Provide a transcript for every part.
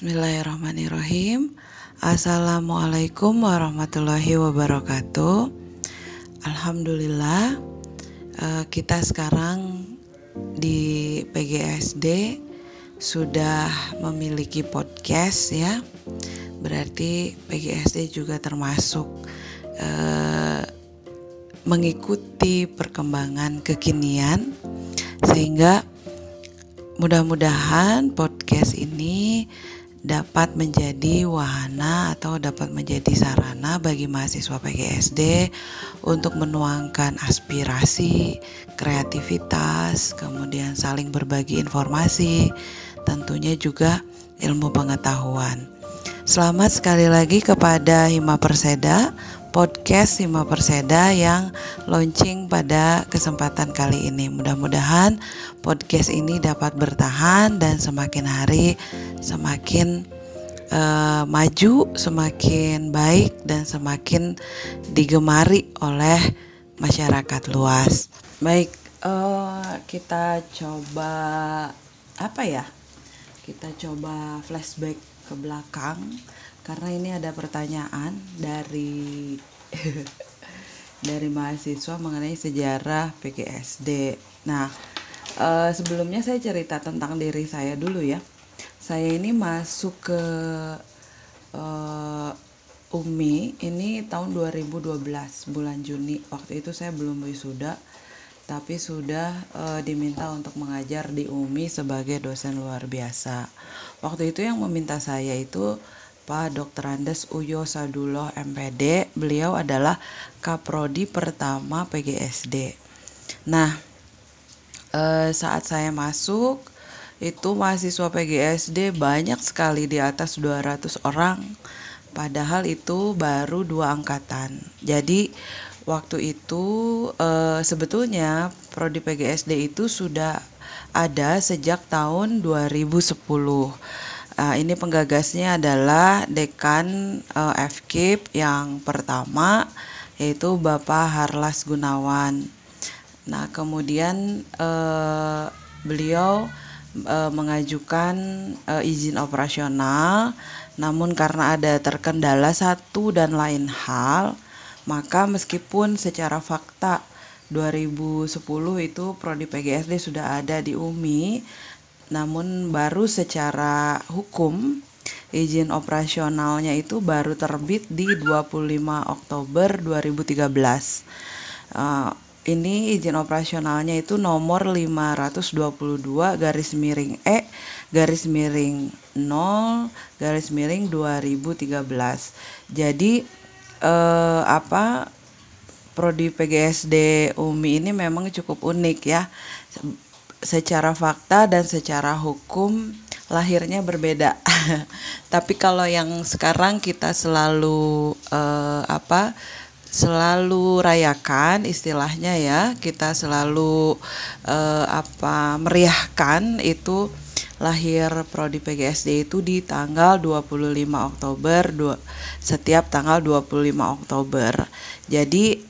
Bismillahirrahmanirrahim. Assalamualaikum warahmatullahi wabarakatuh. Alhamdulillah eh, kita sekarang di PGSD sudah memiliki podcast ya. Berarti PGSD juga termasuk eh, mengikuti perkembangan kekinian sehingga mudah-mudahan podcast ini dapat menjadi wahana atau dapat menjadi sarana bagi mahasiswa PGSD untuk menuangkan aspirasi, kreativitas, kemudian saling berbagi informasi, tentunya juga ilmu pengetahuan. Selamat sekali lagi kepada Hima Perseda podcast Sima Perseda yang launching pada kesempatan kali ini. Mudah-mudahan podcast ini dapat bertahan dan semakin hari semakin uh, maju, semakin baik dan semakin digemari oleh masyarakat luas. Baik, uh, kita coba apa ya? Kita coba flashback ke belakang karena ini ada pertanyaan dari dari mahasiswa mengenai sejarah PGSD. Nah, uh, sebelumnya saya cerita tentang diri saya dulu ya. Saya ini masuk ke uh, UMI ini tahun 2012 bulan Juni. Waktu itu saya belum wisuda tapi sudah uh, diminta untuk mengajar di UMI sebagai dosen luar biasa. Waktu itu yang meminta saya itu Bapak Dr. Andes Uyo Saduloh MPD. Beliau adalah kaprodi pertama PGSD. Nah, eh, saat saya masuk itu mahasiswa PGSD banyak sekali di atas 200 orang. Padahal itu baru dua angkatan. Jadi waktu itu eh, sebetulnya prodi PGSD itu sudah ada sejak tahun 2010 Uh, ini penggagasnya adalah dekan uh, FKIP yang pertama yaitu Bapak Harlas Gunawan. Nah, kemudian uh, beliau uh, mengajukan uh, izin operasional, namun karena ada terkendala satu dan lain hal, maka meskipun secara fakta 2010 itu prodi PGSD sudah ada di UMI, namun baru secara hukum izin operasionalnya itu baru terbit di 25 Oktober 2013. Uh, ini izin operasionalnya itu nomor 522 garis miring E garis miring 0 garis miring 2013. Jadi uh, apa prodi PGSD UMI ini memang cukup unik ya secara fakta dan secara hukum lahirnya berbeda. Tapi kalau yang sekarang kita selalu uh, apa? selalu rayakan istilahnya ya. Kita selalu uh, apa? meriahkan itu lahir prodi PGSD itu di tanggal 25 Oktober dua, setiap tanggal 25 Oktober. Jadi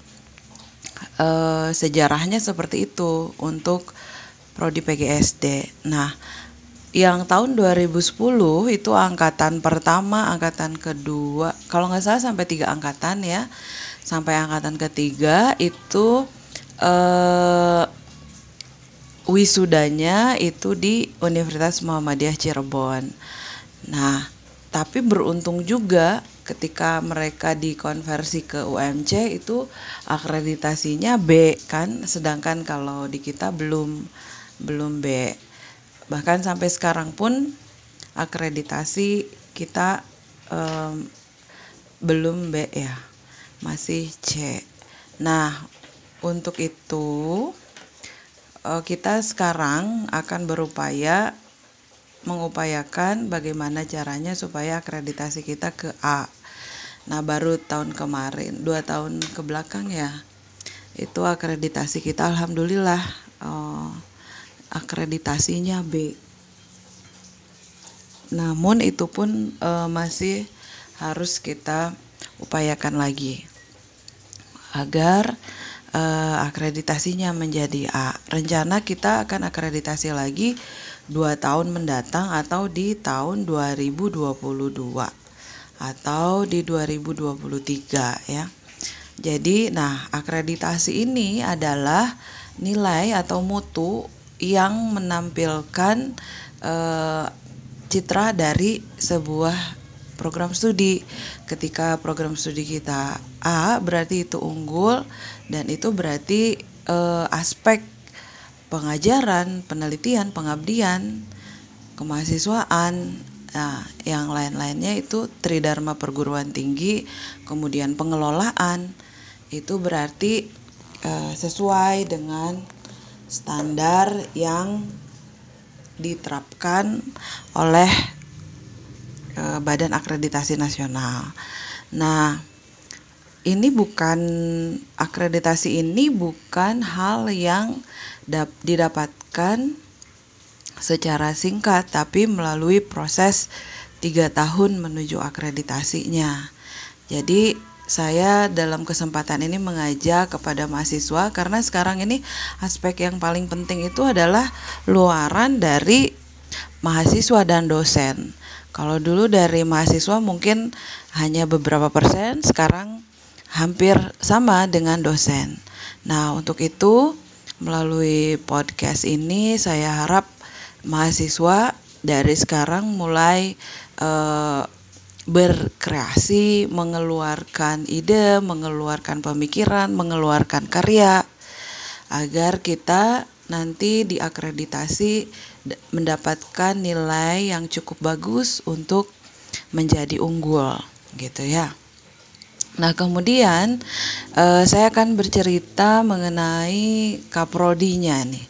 uh, sejarahnya seperti itu untuk prodi PGSD. Nah, yang tahun 2010 itu angkatan pertama, angkatan kedua, kalau nggak salah sampai tiga angkatan ya, sampai angkatan ketiga itu eh, wisudanya itu di Universitas Muhammadiyah Cirebon. Nah, tapi beruntung juga ketika mereka dikonversi ke UMC itu akreditasinya B kan, sedangkan kalau di kita belum belum B. Bahkan sampai sekarang pun akreditasi kita um, belum B ya, masih C. Nah, untuk itu uh, kita sekarang akan berupaya mengupayakan bagaimana caranya supaya akreditasi kita ke A. Nah, baru tahun kemarin, dua tahun ke belakang ya, itu akreditasi kita alhamdulillah. Uh, akreditasinya B. Namun itu pun e, masih harus kita upayakan lagi agar e, akreditasinya menjadi A. Rencana kita akan akreditasi lagi dua tahun mendatang atau di tahun 2022 atau di 2023 ya. Jadi, nah, akreditasi ini adalah nilai atau mutu yang menampilkan uh, citra dari sebuah program studi. Ketika program studi kita A, berarti itu unggul dan itu berarti uh, aspek pengajaran, penelitian, pengabdian, kemahasiswaan, nah yang lain-lainnya itu tridharma perguruan tinggi, kemudian pengelolaan itu berarti uh, sesuai dengan standar yang diterapkan oleh uh, Badan Akreditasi Nasional. Nah, ini bukan akreditasi ini bukan hal yang dap, didapatkan secara singkat, tapi melalui proses tiga tahun menuju akreditasinya. Jadi saya dalam kesempatan ini mengajak kepada mahasiswa karena sekarang ini aspek yang paling penting itu adalah luaran dari mahasiswa dan dosen. Kalau dulu dari mahasiswa mungkin hanya beberapa persen, sekarang hampir sama dengan dosen. Nah, untuk itu melalui podcast ini saya harap mahasiswa dari sekarang mulai uh, berkreasi, mengeluarkan ide, mengeluarkan pemikiran, mengeluarkan karya agar kita nanti diakreditasi mendapatkan nilai yang cukup bagus untuk menjadi unggul gitu ya. Nah, kemudian eh, saya akan bercerita mengenai kaprodinya nih.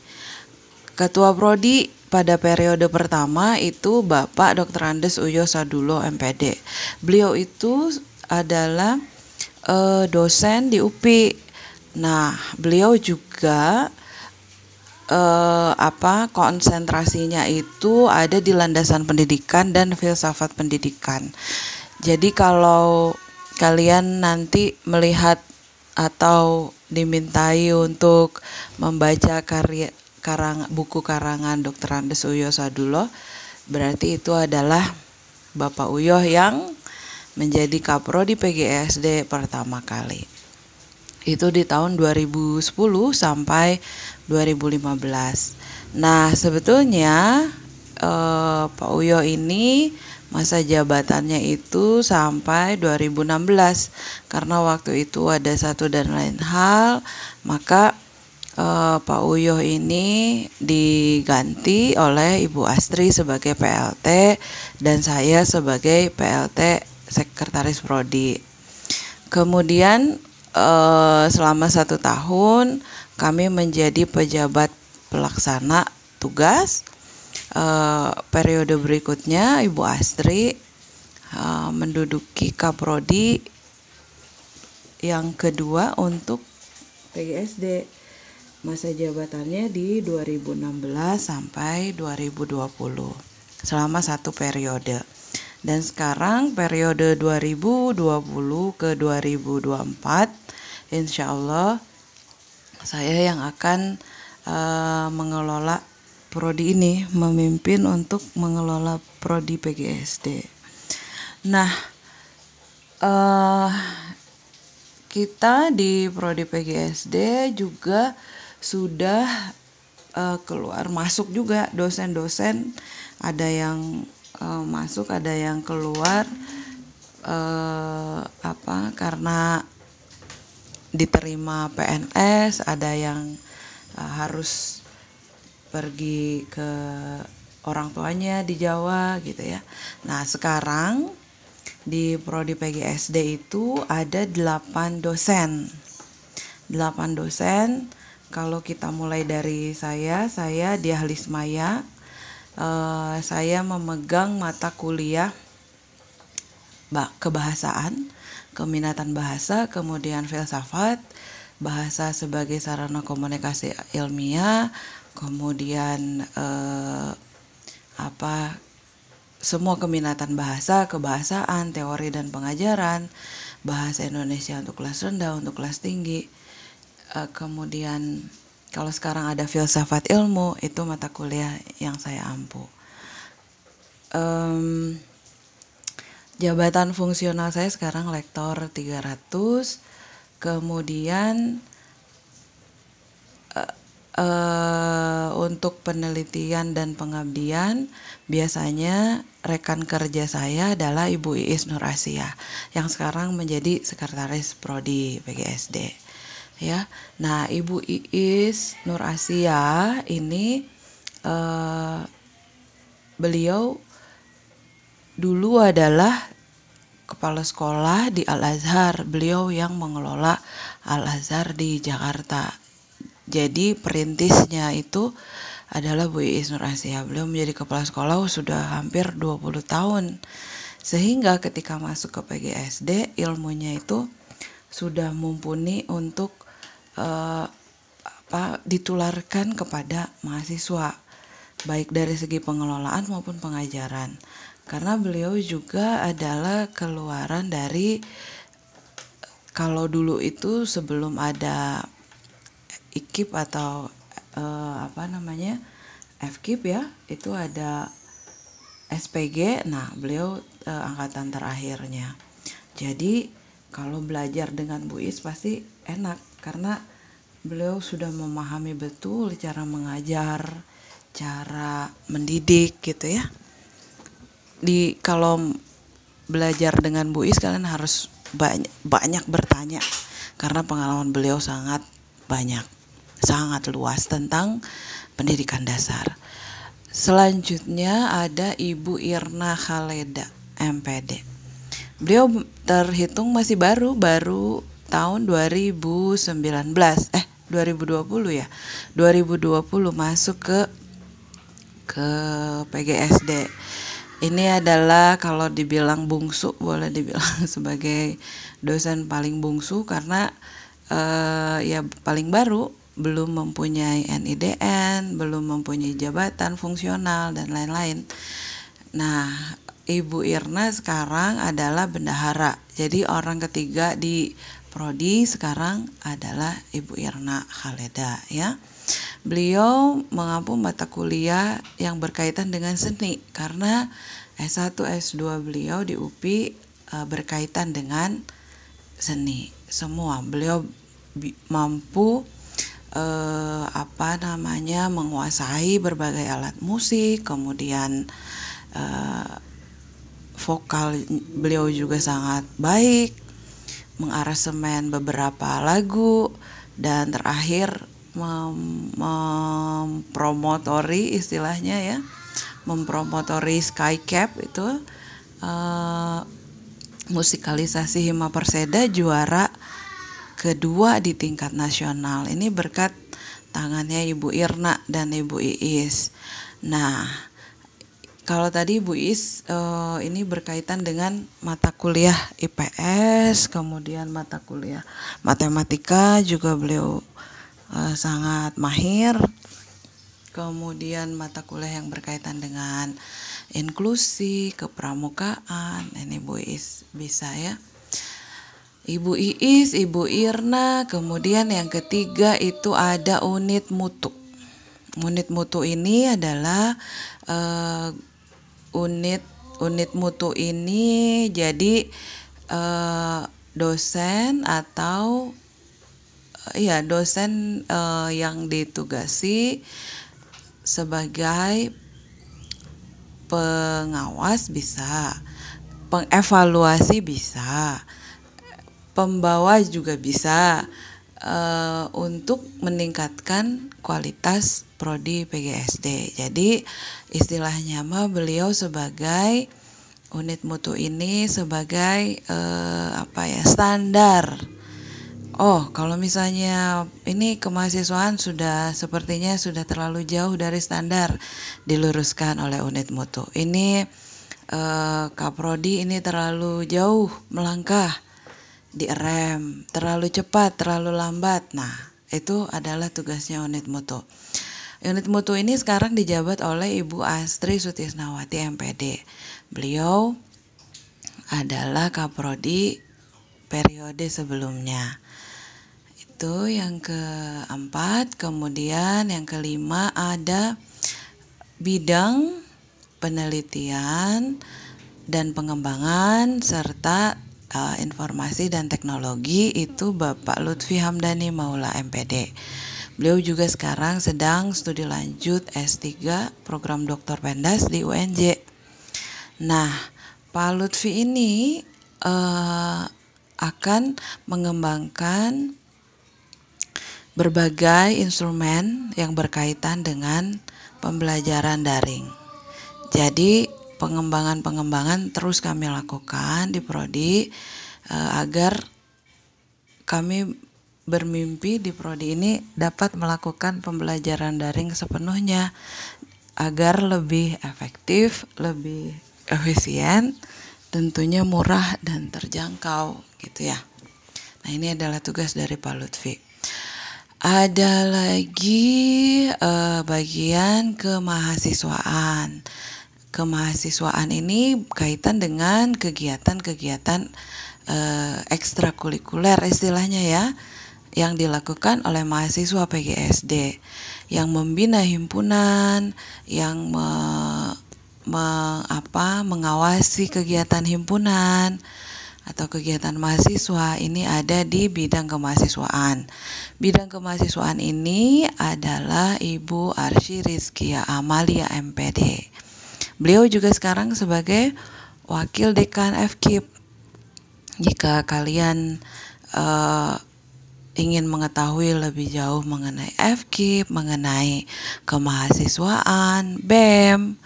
Ketua prodi pada periode pertama itu Bapak Dr. Andes Uyo Sadulo MPD. Beliau itu adalah uh, dosen di UPI. Nah, beliau juga uh, apa konsentrasinya itu ada di landasan pendidikan dan filsafat pendidikan. Jadi kalau kalian nanti melihat atau dimintai untuk membaca karya karang buku karangan Dr. Andes Uyo Sadulo berarti itu adalah Bapak Uyo yang menjadi kapro di PGSD pertama kali. Itu di tahun 2010 sampai 2015. Nah, sebetulnya eh, Pak Uyo ini masa jabatannya itu sampai 2016 karena waktu itu ada satu dan lain hal maka uh, Pak Uyo ini diganti oleh Ibu Astri sebagai PLT dan saya sebagai PLT Sekretaris Prodi. Kemudian uh, selama satu tahun kami menjadi pejabat pelaksana tugas. Uh, periode berikutnya Ibu Astri uh, menduduki Kaprodi yang kedua untuk PGSD masa jabatannya di 2016 sampai 2020 selama satu periode. Dan sekarang periode 2020 ke 2024 insya Allah saya yang akan uh, mengelola prodi ini memimpin untuk mengelola prodi PGSD nah uh, kita di prodi PGSD juga sudah uh, keluar masuk juga dosen-dosen ada yang uh, masuk ada yang keluar uh, apa karena diterima PNS ada yang uh, harus pergi ke orang tuanya di Jawa gitu ya. Nah, sekarang di prodi PGSD itu ada 8 dosen. 8 dosen kalau kita mulai dari saya, saya Diahlis Maya. Uh, saya memegang mata kuliah kebahasaan, keminatan bahasa, kemudian filsafat, bahasa sebagai sarana komunikasi ilmiah, kemudian uh, apa semua keminatan bahasa, kebahasaan, teori dan pengajaran, bahasa Indonesia untuk kelas rendah, untuk kelas tinggi uh, kemudian Kalau sekarang ada filsafat ilmu, itu mata kuliah yang saya ampu. Um, jabatan fungsional saya sekarang lektor 300, kemudian uh, uh, untuk penelitian dan pengabdian biasanya rekan kerja saya adalah Ibu Iis Nur Asia yang sekarang menjadi sekretaris prodi PGSD ya. Nah, Ibu Iis Nur Asia ini uh, beliau dulu adalah kepala sekolah di Al Azhar. Beliau yang mengelola Al Azhar di Jakarta. Jadi perintisnya itu adalah Bu Iis Nur Asia. Beliau menjadi kepala sekolah sudah hampir 20 tahun. Sehingga ketika masuk ke PGSD ilmunya itu sudah mumpuni untuk uh, apa ditularkan kepada mahasiswa baik dari segi pengelolaan maupun pengajaran. Karena beliau juga adalah keluaran dari kalau dulu itu sebelum ada IKIP atau uh, apa namanya FKIP ya itu ada SPG nah beliau uh, angkatan terakhirnya. Jadi kalau belajar dengan Bu Is pasti enak karena beliau sudah memahami betul cara mengajar, cara mendidik gitu ya. Di kalau belajar dengan Bu Is kalian harus banyak banyak bertanya karena pengalaman beliau sangat banyak, sangat luas tentang pendidikan dasar. Selanjutnya ada Ibu Irna Khaleda, MPD. Beliau terhitung masih baru, baru tahun 2019 eh 2020 ya 2020 masuk ke ke PGSD ini adalah kalau dibilang bungsu boleh dibilang sebagai dosen paling bungsu karena uh, ya paling baru belum mempunyai NIDN, belum mempunyai jabatan fungsional dan lain-lain. Nah, Ibu Irna sekarang adalah bendahara. Jadi orang ketiga di prodi sekarang adalah Ibu Irna Khaleda ya. Beliau mengampu mata kuliah yang berkaitan dengan seni karena S1 S2 beliau di UPI uh, berkaitan dengan seni semua. Beliau mampu uh, apa namanya menguasai berbagai alat musik, kemudian uh, vokal beliau juga sangat baik mengaransemen beberapa lagu dan terakhir mem mempromotori istilahnya ya mempromotori Skycap itu uh, musikalisasi Hima Perseda juara kedua di tingkat nasional ini berkat tangannya Ibu Irna dan Ibu Iis. Nah, kalau tadi Bu Is uh, ini berkaitan dengan mata kuliah IPS, kemudian mata kuliah matematika juga beliau uh, sangat mahir. Kemudian mata kuliah yang berkaitan dengan inklusi, kepramukaan, ini Bu Is bisa ya. Ibu Iis, Ibu Irna, kemudian yang ketiga itu ada unit mutu. Unit mutu ini adalah uh, unit unit mutu ini jadi uh, dosen atau ya dosen uh, yang ditugasi sebagai pengawas bisa, pengevaluasi bisa, pembawa juga bisa uh, untuk meningkatkan kualitas prodi PGSD. Jadi istilahnya mah beliau sebagai unit mutu ini sebagai uh, apa ya standar. Oh, kalau misalnya ini kemahasiswaan sudah sepertinya sudah terlalu jauh dari standar diluruskan oleh unit mutu. Ini uh, Kaprodi ini terlalu jauh melangkah di rem, terlalu cepat, terlalu lambat. Nah, itu adalah tugasnya unit mutu. Unit mutu ini sekarang dijabat oleh Ibu Astri Sutisnawati MPD. Beliau adalah kaprodi periode sebelumnya. Itu yang keempat, kemudian yang kelima ada bidang penelitian dan pengembangan serta uh, informasi dan teknologi itu Bapak Lutfi Hamdani Maula MPD. Beliau juga sekarang sedang studi lanjut S3 program Doktor Pendas di UNJ. Nah, Pak Lutfi ini uh, akan mengembangkan berbagai instrumen yang berkaitan dengan pembelajaran daring. Jadi, pengembangan-pengembangan terus kami lakukan di prodi uh, agar kami bermimpi di prodi ini dapat melakukan pembelajaran daring sepenuhnya agar lebih efektif, lebih efisien, tentunya murah dan terjangkau gitu ya. Nah, ini adalah tugas dari Pak Lutfi. Ada lagi uh, bagian kemahasiswaan. Kemahasiswaan ini kaitan dengan kegiatan-kegiatan uh, ekstrakurikuler istilahnya ya yang dilakukan oleh mahasiswa PGSD yang membina himpunan, yang me, me, apa, mengawasi kegiatan himpunan atau kegiatan mahasiswa ini ada di bidang kemahasiswaan. Bidang kemahasiswaan ini adalah Ibu Arsy Rizkia Amalia MPD. Beliau juga sekarang sebagai wakil dekan FKIP. Jika kalian uh, ingin mengetahui lebih jauh mengenai FKIP, mengenai kemahasiswaan, BEM,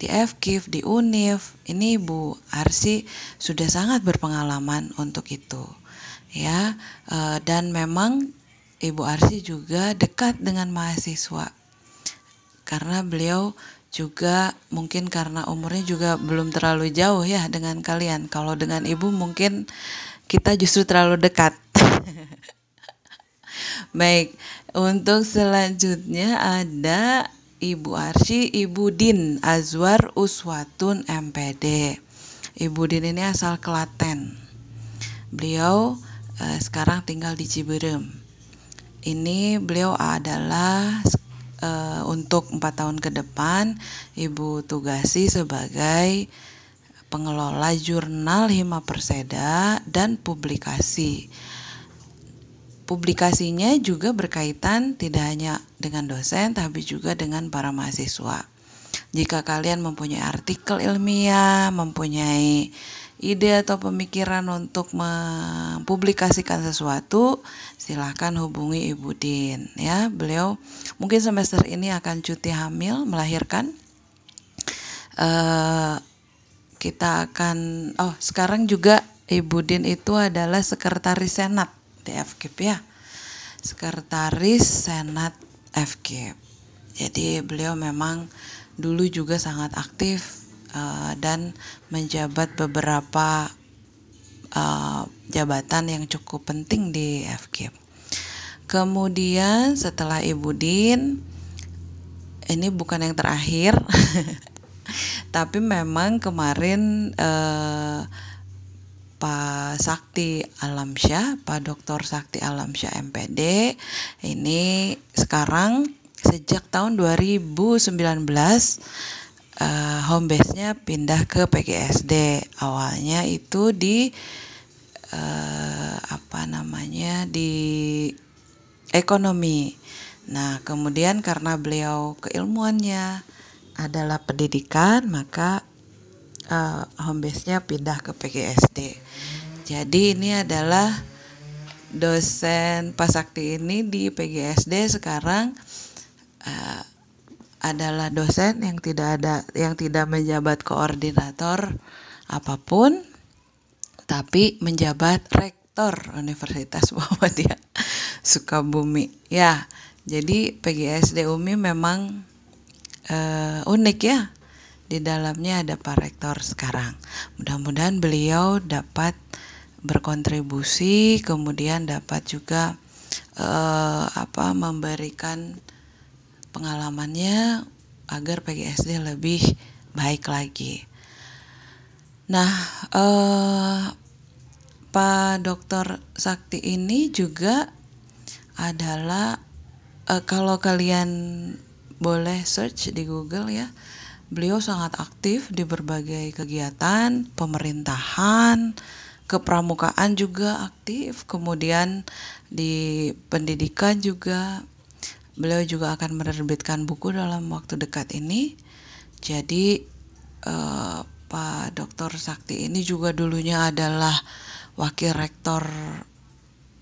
di FKIF, di UNIF, ini Bu Arsi sudah sangat berpengalaman untuk itu. Ya, e, dan memang Ibu Arsi juga dekat dengan mahasiswa. Karena beliau juga mungkin karena umurnya juga belum terlalu jauh ya dengan kalian. Kalau dengan Ibu mungkin kita justru terlalu dekat. Baik, untuk selanjutnya ada Ibu Arsy, Ibu Din Azwar Uswatun MPD. Ibu Din ini asal Klaten. Beliau eh, sekarang tinggal di Ciberem. Ini beliau adalah eh, untuk empat tahun ke depan Ibu tugasi sebagai pengelola jurnal Hima Perseda dan publikasi Publikasinya juga berkaitan tidak hanya dengan dosen tapi juga dengan para mahasiswa. Jika kalian mempunyai artikel ilmiah, mempunyai ide atau pemikiran untuk mempublikasikan sesuatu, silahkan hubungi Ibu Din ya. Beliau mungkin semester ini akan cuti hamil melahirkan. Uh, kita akan oh sekarang juga Ibu Din itu adalah sekretaris senat di FKIP ya sekretaris senat FKIP jadi beliau memang dulu juga sangat aktif uh, dan menjabat beberapa uh, jabatan yang cukup penting di FKIP kemudian setelah Ibu Din ini bukan yang terakhir tapi memang kemarin uh, Pak Sakti Alamsyah, Pak Dr. Sakti Alamsyah MPD. Ini sekarang sejak tahun 2019 uh, home base-nya pindah ke PGSD. Awalnya itu di uh, apa namanya di ekonomi. Nah, kemudian karena beliau keilmuannya adalah pendidikan, maka uh, home base-nya pindah ke PGSD. Jadi ini adalah dosen Pasakti ini di PGSD sekarang uh, adalah dosen yang tidak ada yang tidak menjabat koordinator apa pun tapi menjabat rektor Universitas Muhammadiyah Sukabumi. Ya, jadi PGSD UMI memang uh, unik ya di dalamnya ada Pak Rektor sekarang. Mudah-mudahan beliau dapat berkontribusi, kemudian dapat juga eh, apa memberikan pengalamannya agar PGSD lebih baik lagi. Nah, eh, Pak Dokter Sakti ini juga adalah uh, kalau kalian boleh search di Google ya. Beliau sangat aktif di berbagai kegiatan pemerintahan, kepramukaan juga aktif, kemudian di pendidikan juga beliau juga akan menerbitkan buku dalam waktu dekat ini. Jadi uh, Pak Dr. Sakti ini juga dulunya adalah wakil rektor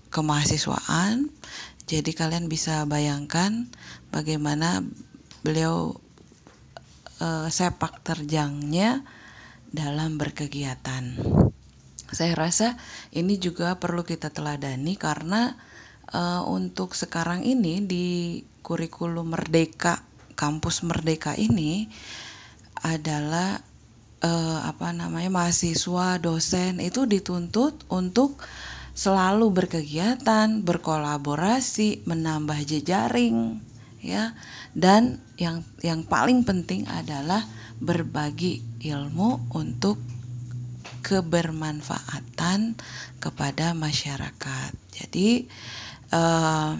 kemahasiswaan. Jadi kalian bisa bayangkan bagaimana beliau uh, sepak terjangnya dalam berkegiatan. Saya rasa ini juga perlu kita teladani karena uh, untuk sekarang ini di kurikulum Merdeka, kampus Merdeka ini adalah uh, apa namanya mahasiswa, dosen itu dituntut untuk selalu berkegiatan, berkolaborasi, menambah jejaring, ya. Dan yang yang paling penting adalah berbagi ilmu untuk kebermanfaatan kepada masyarakat. Jadi uh,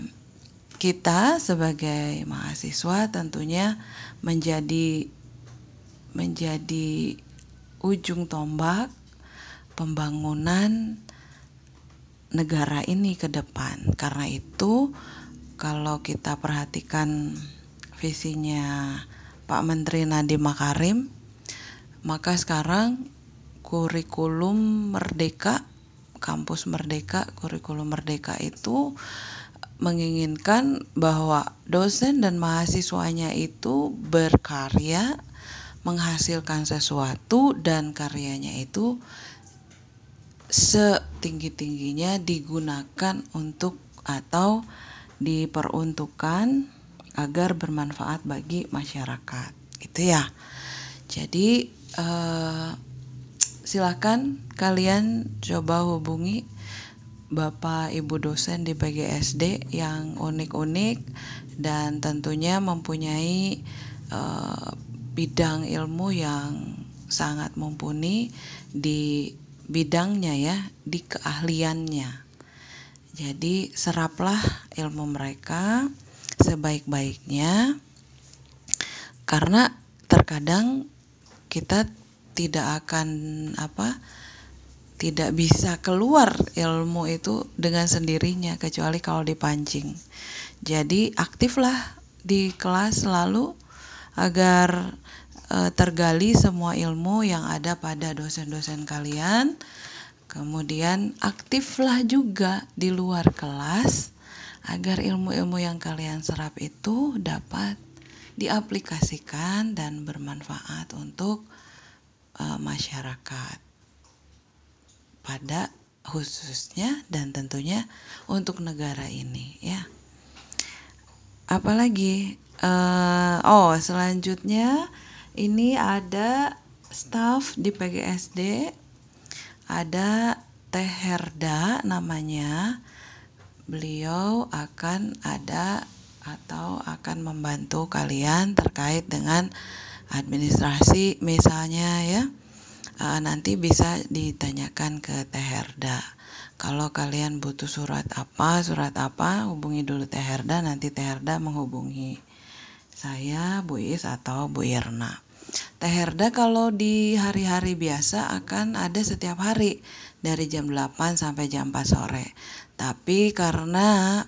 kita sebagai mahasiswa tentunya menjadi menjadi ujung tombak pembangunan negara ini ke depan. Karena itu, kalau kita perhatikan visinya Pak Menteri Nadiem Makarim, maka sekarang kurikulum Merdeka, kampus Merdeka, kurikulum Merdeka itu menginginkan bahwa dosen dan mahasiswanya itu berkarya menghasilkan sesuatu dan karyanya itu setinggi-tingginya digunakan untuk atau diperuntukkan agar bermanfaat bagi masyarakat. Gitu ya. Jadi eh, silakan kalian coba hubungi Bapak Ibu dosen di PGSD yang unik-unik dan tentunya mempunyai uh, bidang ilmu yang sangat mumpuni di bidangnya ya, di keahliannya. Jadi seraplah ilmu mereka sebaik-baiknya karena terkadang kita tidak akan apa tidak bisa keluar ilmu itu dengan sendirinya kecuali kalau dipancing. Jadi aktiflah di kelas selalu agar uh, tergali semua ilmu yang ada pada dosen-dosen kalian. Kemudian aktiflah juga di luar kelas agar ilmu-ilmu yang kalian serap itu dapat diaplikasikan dan bermanfaat untuk uh, masyarakat. Pada khususnya dan tentunya untuk negara ini ya. Apalagi uh, oh selanjutnya ini ada staff di PGSD ada Teh Herda namanya. Beliau akan ada atau akan membantu kalian terkait dengan administrasi misalnya ya uh, nanti bisa ditanyakan ke Teh Herda kalau kalian butuh surat apa surat apa hubungi dulu Teh Herda nanti Teh Herda menghubungi saya Bu Is atau Bu Irna Teh Herda kalau di hari-hari biasa akan ada setiap hari dari jam 8 sampai jam 4 sore. Tapi karena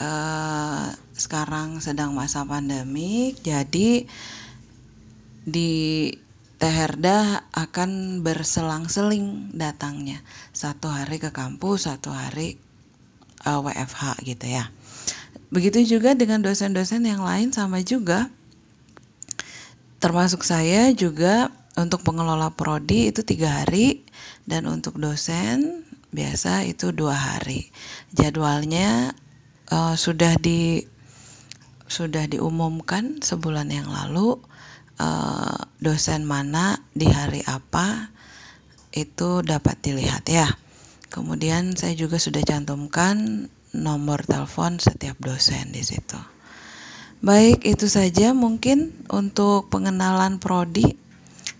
uh, sekarang sedang masa pandemik, jadi di Teh Herda akan berselang-seling datangnya. Satu hari ke kampus, satu hari uh, eh, WFH gitu ya. Begitu juga dengan dosen-dosen yang lain sama juga termasuk saya juga untuk pengelola prodi itu tiga hari dan untuk dosen biasa itu dua hari jadwalnya uh, sudah di sudah diumumkan sebulan yang lalu uh, dosen mana di hari apa itu dapat dilihat ya kemudian saya juga sudah cantumkan nomor telepon setiap dosen di situ. Baik, itu saja mungkin untuk pengenalan prodi,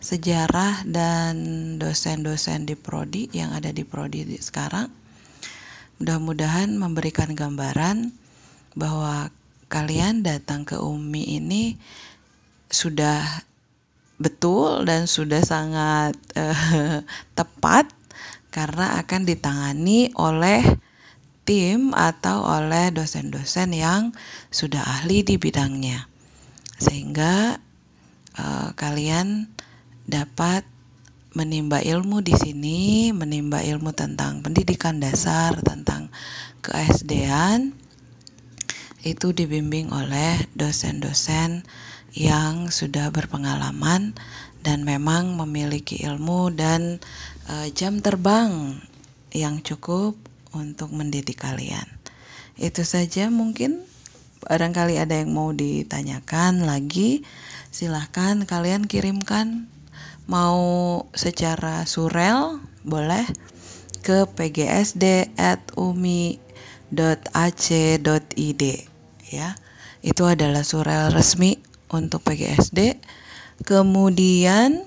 sejarah dan dosen-dosen di prodi yang ada di prodi sekarang. mudah-mudahan memberikan gambaran bahwa kalian datang ke Umi ini sudah betul dan sudah sangat uh, tepat karena akan ditangani oleh tim atau oleh dosen-dosen yang sudah ahli di bidangnya. Sehingga uh, kalian dapat menimba ilmu di sini, menimba ilmu tentang pendidikan dasar, tentang keSDan itu dibimbing oleh dosen-dosen yang sudah berpengalaman dan memang memiliki ilmu dan e, jam terbang yang cukup untuk mendidik kalian. Itu saja mungkin barangkali ada yang mau ditanyakan lagi silahkan kalian kirimkan mau secara surel boleh ke pgsd@umi.ac.id ya. Itu adalah surel resmi untuk PGSD. Kemudian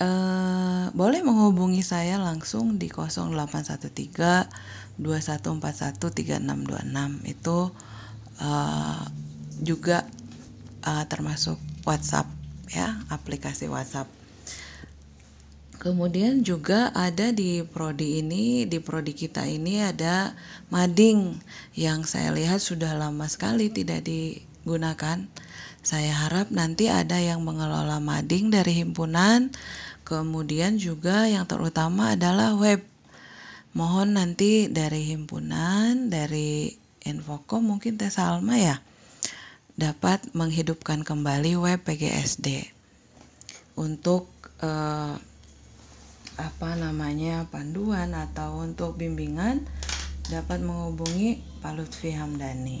eh, boleh menghubungi saya langsung di 0813 2141 3626 itu eh, juga eh, termasuk WhatsApp ya, aplikasi WhatsApp. Kemudian juga ada di prodi ini, di prodi kita ini ada mading yang saya lihat sudah lama sekali tidak digunakan. Saya harap nanti ada yang mengelola mading dari himpunan. Kemudian juga yang terutama adalah web. Mohon nanti dari himpunan, dari Infocom mungkin Teh Salma ya dapat menghidupkan kembali web PGSD untuk eh, apa namanya panduan atau untuk bimbingan dapat menghubungi Pak Lutfi Hamdani.